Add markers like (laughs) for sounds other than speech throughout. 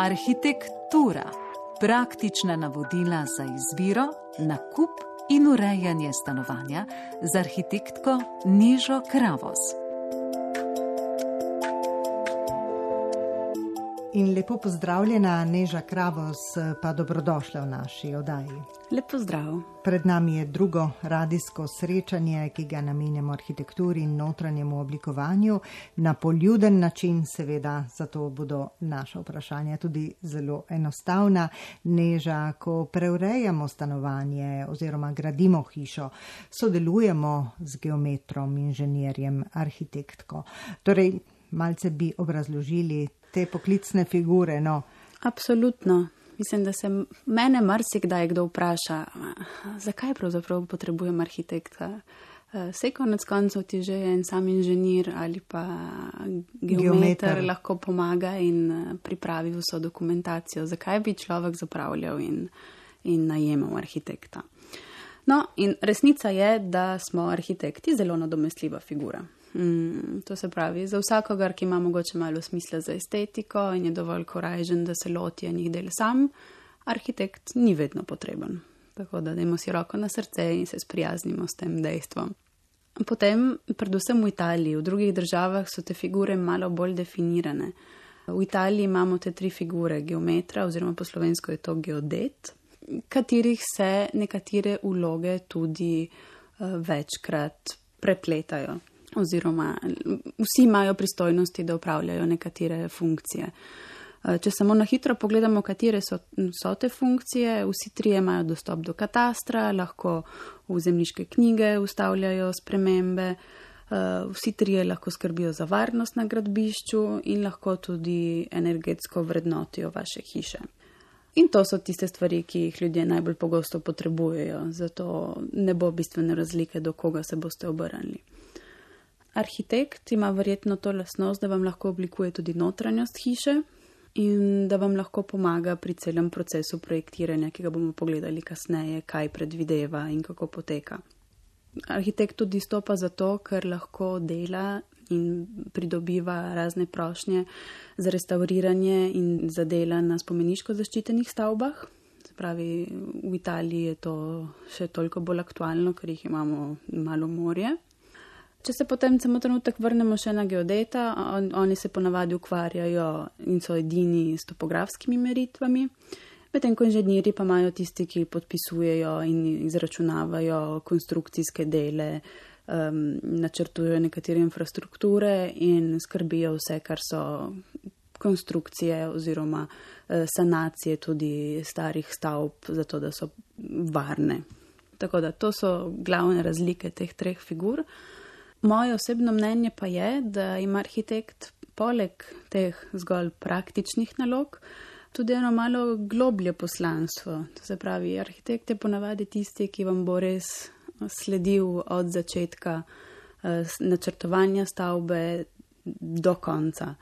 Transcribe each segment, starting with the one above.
Arhitektura. Praktična navodila za izbiro, nakup in urejanje stanovanja z arhitektko Nižo Kravos. In lepo pozdravljena, Neža Kravos, pa dobrodošla v naši oddaji. Lepo zdrav. Pred nami je drugo radijsko srečanje, ki ga namenjamo arhitekturi in notranjemu oblikovanju na poljuden način, seveda, zato bodo naša vprašanja tudi zelo enostavna. Neža, ko preurejamo stanovanje oziroma gradimo hišo, sodelujemo z geometrom, inženirjem, arhitektko. Torej, malce bi obrazložili te poklicne figure. No. Absolutno. Mislim, da se mene marsikdaj kdo vpraša, zakaj pravzaprav potrebujem arhitekta. Vse konec koncev ti že en sam inženir ali pa geometer, geometer lahko pomaga in pripravi vso dokumentacijo, zakaj bi človek zapravljal in, in najemal arhitekta. No, in resnica je, da smo arhitekti zelo nadomestljiva figura. Mm, to se pravi, za vsakogar, ki ima mogoče malo smisla za estetiko in je dovolj korajžen, da se loti enih del sam, arhitekt ni vedno potreben. Tako da dajmo si roko na srce in se sprijaznimo s tem dejstvom. Potem, predvsem v Italiji, v drugih državah so te figure malo bolj definirane. V Italiji imamo te tri figure geometra, oziroma po slovensko je to geodet, katerih se nekatere vloge tudi uh, večkrat prepletajo oziroma vsi imajo pristojnosti, da upravljajo nekatere funkcije. Eh, če samo na hitro pogledamo, katere so, so te funkcije, vsi trije imajo dostop do katastra, lahko v zemljiške knjige ustavljajo spremembe, eh, vsi trije lahko skrbijo za varnost na gradbišču in lahko tudi energetsko vrednotijo vaše hiše. In to so tiste stvari, ki jih ljudje najbolj pogosto potrebujejo, zato ne bo bistvene razlike, do koga se boste obrnili. Arhitekt ima verjetno to lasnost, da vam lahko oblikuje tudi notranjost hiše in da vam lahko pomaga pri celem procesu projektiranja, ki ga bomo pogledali kasneje, kaj predvideva in kako poteka. Arhitekt tudi stopa zato, ker lahko dela in pridobiva razne prošnje za restauriranje in za dela na spomeniško zaščitenih stavbah. Se pravi, v Italiji je to še toliko bolj aktualno, ker jih imamo malo morje. Če se potem samo trenutek vrnemo še na geodeta, on, oni se ponavadi ukvarjajo in so edini s topografskimi meritvami, medtem ko inženirji pa imajo tisti, ki podpisujejo in izračunavajo konstrukcijske dele, um, načrtujejo nekatere infrastrukture in skrbijo vse, kar so konstrukcije oziroma uh, sanacije tudi starih stavb, zato da so varne. Tako da to so glavne razlike teh treh figur. Moje osebno mnenje pa je, da ima arhitekt poleg teh zgolj praktičnih nalog tudi eno malo globlje poslanstvo. To se pravi, arhitekt je ponavadi tisti, ki vam bo res sledil od začetka eh, načrtovanja stavbe do konca.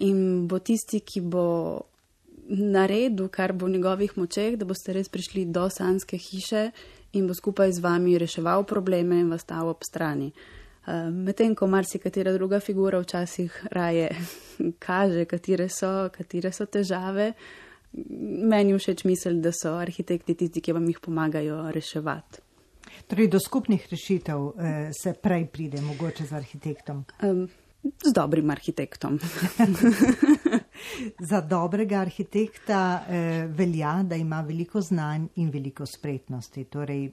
In bo tisti, ki bo naredil, kar bo v njegovih močeh, da boste res prišli do sanske hiše in bo skupaj z vami reševal probleme in vas stal ob strani. Eh, medtem ko marsikatera druga figura včasih raje (laughs) kaže, katere so, katere so težave, meni všeč misel, da so arhitekti tisti, ki vam jih pomagajo reševati. Torej, do skupnih rešitev eh, se prej pride, mogoče z arhitektom. Um, z dobrim arhitektom. (laughs) Za dobrega arhitekta eh, velja, da ima veliko znanj in veliko spretnosti. Torej,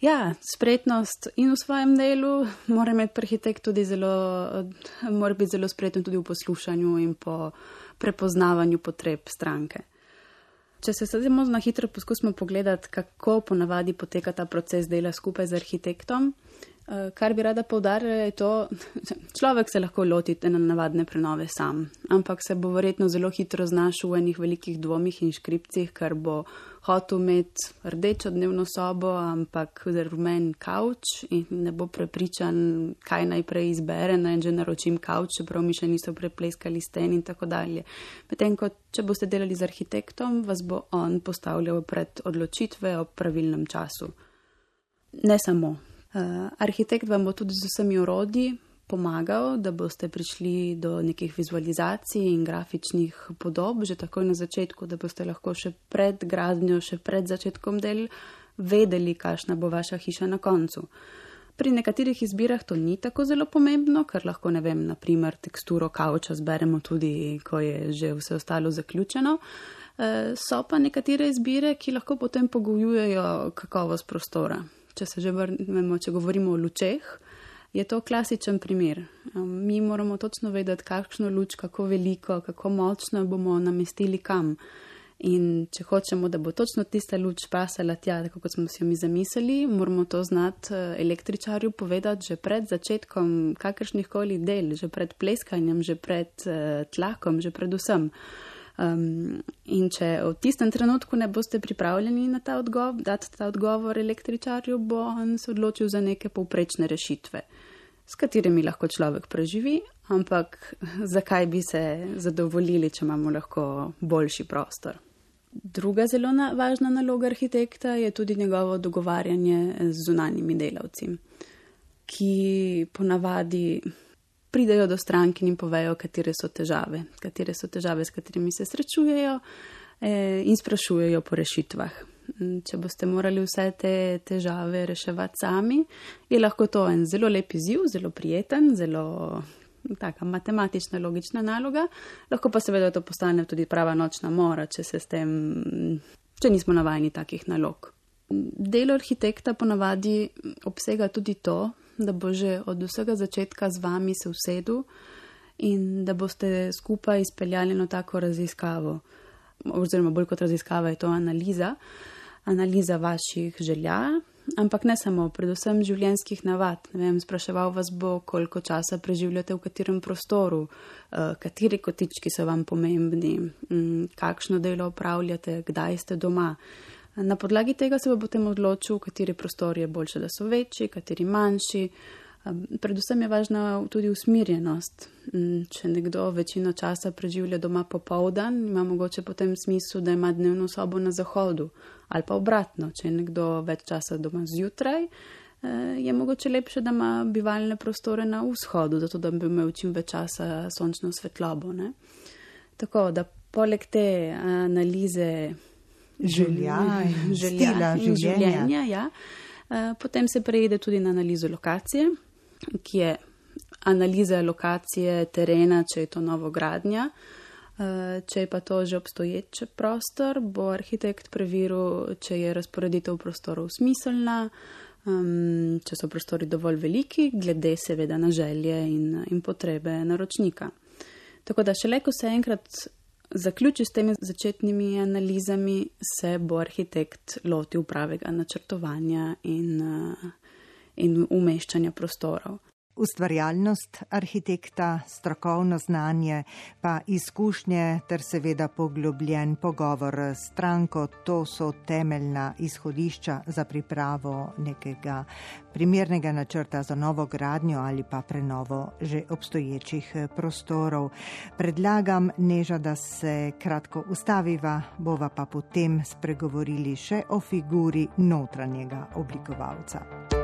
Ja, spretnost in v svojem delu, mora imeti arhitekt tudi zelo, mora biti zelo spreten tudi v poslušanju in po prepoznavanju potreb stranke. Če se sedaj na hitro poskusimo pogledati, kako ponavadi poteka ta proces dela skupaj z arhitektom, Eh, kar bi rada povdarjala, je to, (laughs) človek se lahko loti te navadne prenove sam, ampak se bo verjetno zelo hitro znašel v enih velikih dvomih in škripcih, ker bo hotel imeti rdečo dnevno sobo, ampak rumen kavč in ne bo prepričan, kaj najprej izbere, naj že naročim kavč, čeprav mi še niso prepleskali sten in tako dalje. Medtem če boste delali z arhitektom, vas bo on postavljal pred odločitve o pravilnem času. Ne samo, Uh, arhitekt vam bo tudi z vsemi urodji pomagal, da boste prišli do nekih vizualizacij in grafičnih podob že takoj na začetku, da boste lahko še pred gradnjo, še pred začetkom del vedeli, kakšna bo vaša hiša na koncu. Pri nekaterih izbirah to ni tako zelo pomembno, ker lahko, ne vem, naprimer teksturo kavča zberemo tudi, ko je že vse ostalo zaključeno. Eh, so pa nekatere izbire, ki lahko potem pogojujejo kakovost prostora. Če se že vrnemo, če govorimo o lučeh, je to klasičen primer. Mi moramo točno vedeti, kakšno luč, kako veliko, kako močno bomo namestili kam. In če hočemo, da bo točno tista luč pasala tja, tako kot smo si jo mi zamislili, moramo to znati eh, električarju povedati že pred začetkom kakršnih koli del, že pred pleskanjem, že pred uh, tlakom, že pred vsem. Um, in če v tistem trenutku ne boste pripravljeni na ta odgovor, dati ta odgovor električarju, bo on se odločil za neke povprečne rešitve, s katerimi lahko človek preživi, ampak (laughs) zakaj bi se zadovoljili, če imamo lahko boljši prostor. Druga zelo na, važna naloga arhitekta je tudi njegovo dogovarjanje z zunanjimi delavci, ki ponavadi pridejo do strank in povejo, katere so težave, katere so težave, s katerimi se srečujejo eh, in sprašujejo po rešitvah. Mm, če boste morali vse te težave reševati sami, je lahko to en zelo lep izziv, zelo prijeten, zelo taka matematična, logična naloga, lahko pa seveda to postane tudi prava nočna mora, če se s tem, če nismo navajeni takih nalog. Delo arhitekta ponavadi obsega tudi to, da bo že od vsega začetka z vami se usedel in da boste skupaj izpeljali eno tako raziskavo, oziroma bolj kot raziskava je to analiza, analiza vaših želja, ampak ne samo, predvsem življenjskih navad. Vem, spraševal vas bo, koliko časa preživljate v katerem prostoru, uh, kateri kotički so vam pomembni, um, kakšno delo upravljate, kdaj ste doma. Na podlagi tega se bo potem odločil, kateri prostori je boljše, da so večji, kateri manjši. Predvsem je važna tudi usmirjenost. Če nekdo večino časa preživlja doma popovdan, ima mogoče potem smisel, da ima dnevno sobo na zahodu ali pa obratno, če je nekdo več časa doma zjutraj, eh, je mogoče lepše, da ima bivalne prostore na vzhodu, zato da bi imel čim več časa sončno svetlobo. Ne? Tako da poleg te analize želja, želja in življenja, ja, eh, potem se prejde tudi na analizo lokacije, ki je analiza lokacije terena, če je to novogradnja. Eh, če je pa to že obstoječ prostor, bo arhitekt preveril, če je razporeditev prostorov smiselna, če so prostori dovolj veliki, glede seveda na želje in, in potrebe naročnika. Tako da šele, ko se enkrat zaključi s temi začetnimi analizami, se bo arhitekt lotil pravega načrtovanja in, uh, in umeščanja prostorov. Ustvarjalnost arhitekta, strokovno znanje, pa izkušnje ter seveda poglobljen pogovor s stranko, to so temeljna izhodišča za pripravo nekega primernega načrta za novo gradnjo ali pa prenovo že obstoječih prostorov. Predlagam neža, da se kratko ustaviva, bova pa potem spregovorili še o figuri notranjega oblikovalca.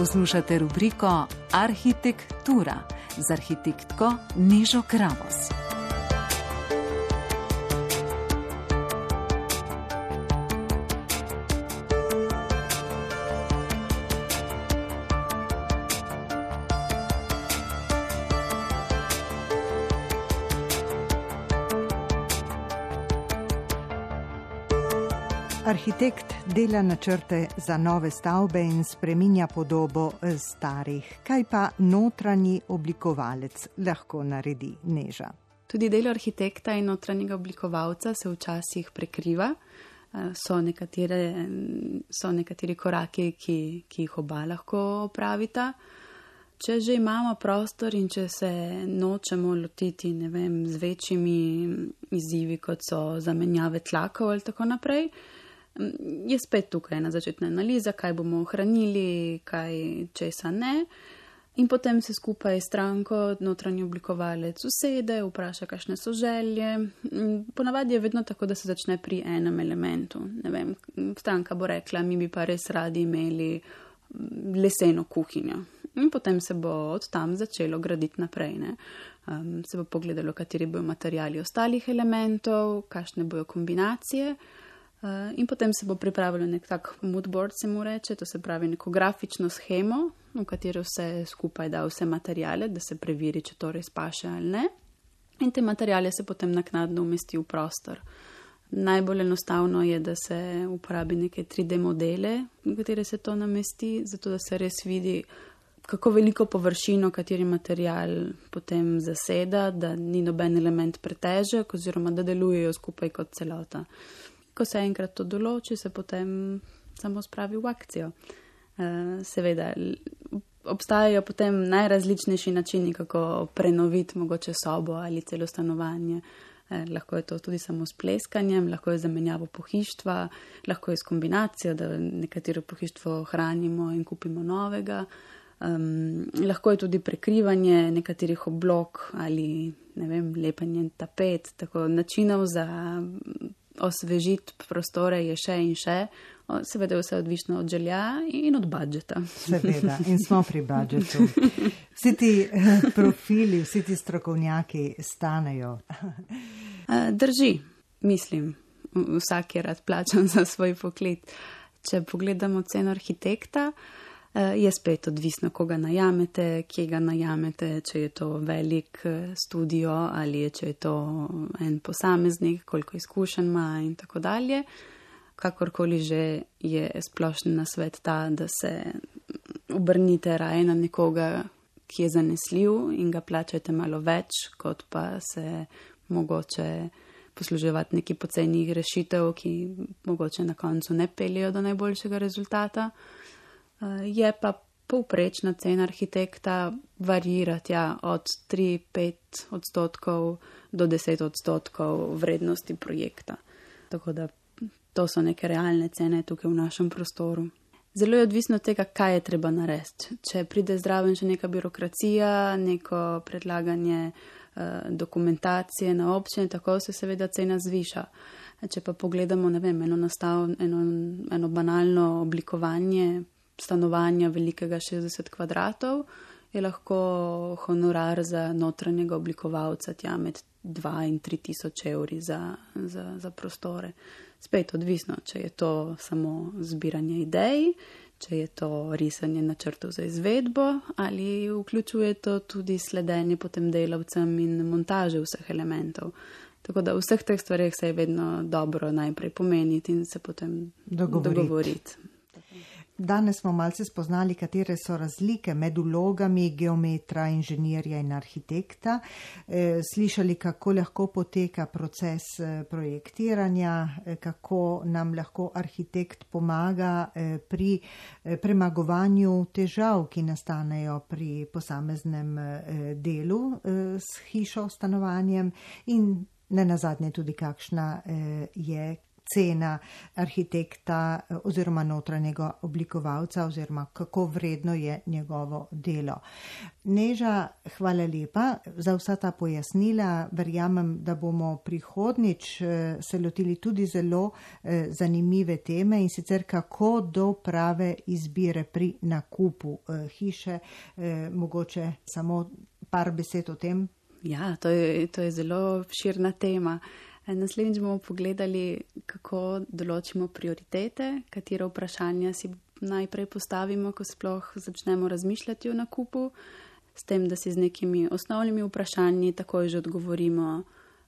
Poslušate rubriko Arhitektura z arhitektko Nižo Kravos. Arhitekt dela načrte za nove stavbe in spreminja podobo starih. Kaj pa notranji oblikovalec lahko naredi neža? Tudi delo arhitekta in notranjega oblikovalca se včasih prekriva. Eh, so, nekatere, so nekateri koraki, ki, ki jih oba lahko opravita. Če že imamo prostor in če se nočemo lotiti vem, z večjimi izzivi, kot so zamenjave tlakov ali tako naprej, je spet tukaj na začetna analiza, kaj bomo ohranili, kaj česa ne. In potem se skupaj s stranko, notranji oblikovalec, usede, vpraša, kakšne so želje. Ponavadi je vedno tako, da se začne pri enem elementu. Vem, stranka bo rekla, mi bi pa res radi imeli leseno kuhinjo. In potem se bo od tam začelo graditi naprej. Um, se bo pogledalo, kateri bodo materijali ostalih elementov, kakšne bodo kombinacije. Uh, in potem se bo pripravilo nek tak moodboard, se mu reče, to se pravi neko grafično schemo, v katero se skupaj da vse materijale, da se preveri, če to res paše ali ne. In te materijale se potem naknadno umesti v prostor. Najbolj enostavno je, da se uporabi neke 3D modele, v katere se to namesti, zato da se res vidi, kako veliko površino, kateri material potem zaseda, da ni noben element pretežek, oziroma da delujejo skupaj kot celota ko se enkrat to določi, se potem samo spravi v akcijo. Uh, seveda, obstajajo potem najrazličnejši načini, kako prenoviti mogoče sobo ali celo stanovanje. Eh, lahko je to tudi samo s pleskanjem, lahko je zamenjavo pohištva, lahko je s kombinacijo, da nekatero pohištvo ohranimo in kupimo novega. Um, lahko je tudi prekrivanje nekaterih oblog ali ne vem, lepenje tapet, tako načinov za osvežiti prostore je še in še. Seveda je vse odvisno od želja in od budžeta. Seveda, in smo pri (laughs) budžetu. Vsi ti eh, profili, vsi ti strokovnjaki stanejo. Drži, mislim, vsak je rad plačan (laughs) za svoj poklic. Če pogledamo ceno arhitekta, Eh, je spet odvisno, koga najamete, kje ga najamete, če je to velik eh, studio ali če je to en posameznik, koliko izkušenj ima in tako dalje. Kakorkoli že je splošni na svet ta, da se obrnite raje na nekoga, ki je zanesljiv in ga plačate malo več, kot pa se mogoče posluževati neki pocejnih rešitev, ki mogoče na koncu ne peljejo do najboljšega rezultata. Eh, je pa povprečna cena arhitekta varirati ja, od 3-5 odstotkov do 10 odstotkov vrednosti projekta. Tako da to so neke realne cene tukaj v našem prostoru. Zelo je odvisno od tega, kaj je treba narediti. Če pride zraven še neka birokracija, neko predlaganje eh, dokumentacije na občine, tako se seveda cena zviša. Če pa pogledamo, ne vem, eno, nastav, eno, eno banalno oblikovanje stanovanja velikega 60 kvadratov, je lahko honorar za notranjega oblikovalca tja med 2 in 3 tisoč evri za, za, za prostore. Spet odvisno, če je to samo zbiranje idej, če je to risanje načrtov za izvedbo ali vključuje to tudi sledenje potem delavcem in montaže vseh elementov. Tako da v vseh teh stvarih se je vedno dobro najprej pomeniti in se potem dogovoriti. dogovoriti. Danes smo malce spoznali, katere so razlike med vlogami geometra, inženirja in arhitekta. Eh, slišali, kako lahko poteka proces eh, projektiranja, eh, kako nam lahko arhitekt pomaga pri premagovanju težav, ki nastanejo pri posameznem delu s hišo, stanovanjem in ne nazadnje tudi kakšna je cena arhitekta eh, oziroma notranjega oblikovalca oziroma kako vredno je njegovo delo. Neža, hvala lepa za vsa ta pojasnila. Verjamem, da bomo prihodnič eh, se lotili tudi zelo eh, zanimive teme in sicer kako do prave izbire pri nakupu hiše. Mogoče samo par besed o tem. Ja, to je, to je zelo širna tema. Naslednjič bomo pogledali, kako določimo prioritete, katero vprašanja si najprej postavimo, ko sploh začnemo razmišljati o nakupu, s tem, da si z nekimi osnovnimi vprašanji takoj že odgovorimo,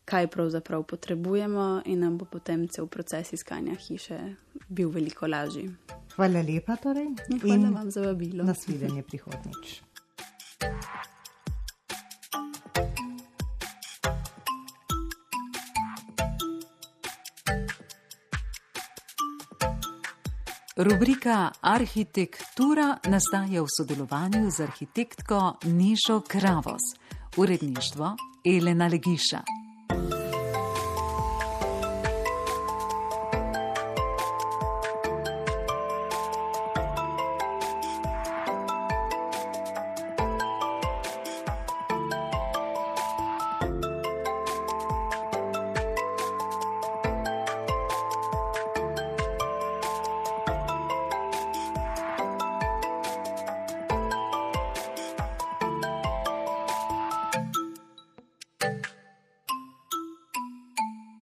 kaj pravzaprav potrebujemo in nam bo potem cel proces iskanja hiše bil veliko lažji. Hvala lepa torej. Hvala in vam za vabilo. Nasvidenje prihodnič. Rubrika Arhitektura nastaja v sodelovanju z arhitektko Nišo Kravos, uredništvo Elena Legiša.